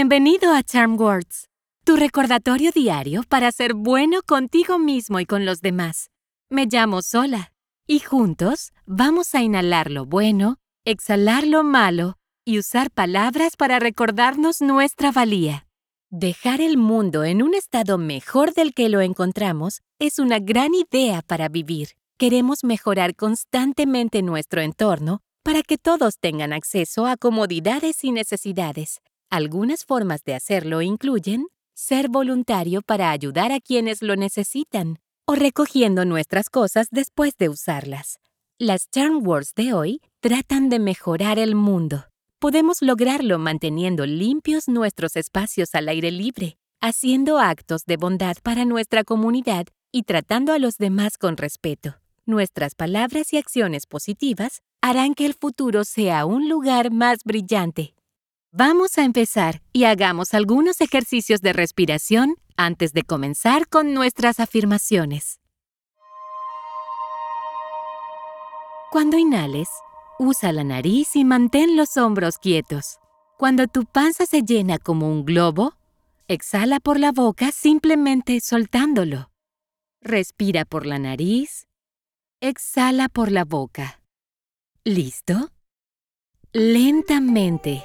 Bienvenido a Charm Words, tu recordatorio diario para ser bueno contigo mismo y con los demás. Me llamo Sola y juntos vamos a inhalar lo bueno, exhalar lo malo y usar palabras para recordarnos nuestra valía. Dejar el mundo en un estado mejor del que lo encontramos es una gran idea para vivir. Queremos mejorar constantemente nuestro entorno para que todos tengan acceso a comodidades y necesidades. Algunas formas de hacerlo incluyen ser voluntario para ayudar a quienes lo necesitan o recogiendo nuestras cosas después de usarlas. Las Charm Words de hoy tratan de mejorar el mundo. Podemos lograrlo manteniendo limpios nuestros espacios al aire libre, haciendo actos de bondad para nuestra comunidad y tratando a los demás con respeto. Nuestras palabras y acciones positivas harán que el futuro sea un lugar más brillante. Vamos a empezar y hagamos algunos ejercicios de respiración antes de comenzar con nuestras afirmaciones. Cuando inhales, usa la nariz y mantén los hombros quietos. Cuando tu panza se llena como un globo, exhala por la boca simplemente soltándolo. Respira por la nariz, exhala por la boca. ¿Listo? Lentamente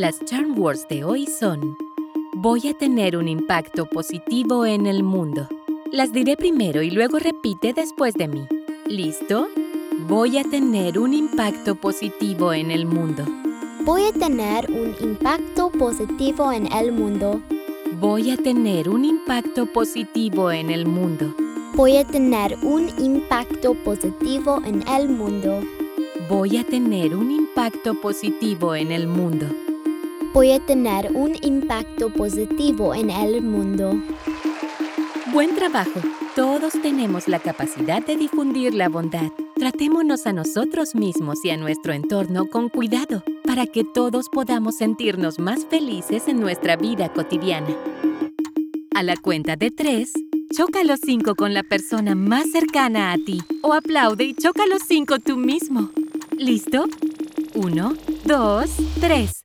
Las charm words de hoy son Voy a tener un impacto positivo en el mundo. Las diré primero y luego repite después de mí. ¿Listo? Voy a tener un impacto positivo en el mundo. Voy a tener un impacto positivo en el mundo. Voy a tener un impacto positivo en el mundo. Voy a tener un impacto positivo en el mundo. Voy a tener un impacto positivo en el mundo voy a tener un impacto positivo en el mundo. Buen trabajo. Todos tenemos la capacidad de difundir la bondad. Tratémonos a nosotros mismos y a nuestro entorno con cuidado para que todos podamos sentirnos más felices en nuestra vida cotidiana. A la cuenta de tres, choca los cinco con la persona más cercana a ti o aplaude y choca los cinco tú mismo. ¿Listo? Uno, dos, tres.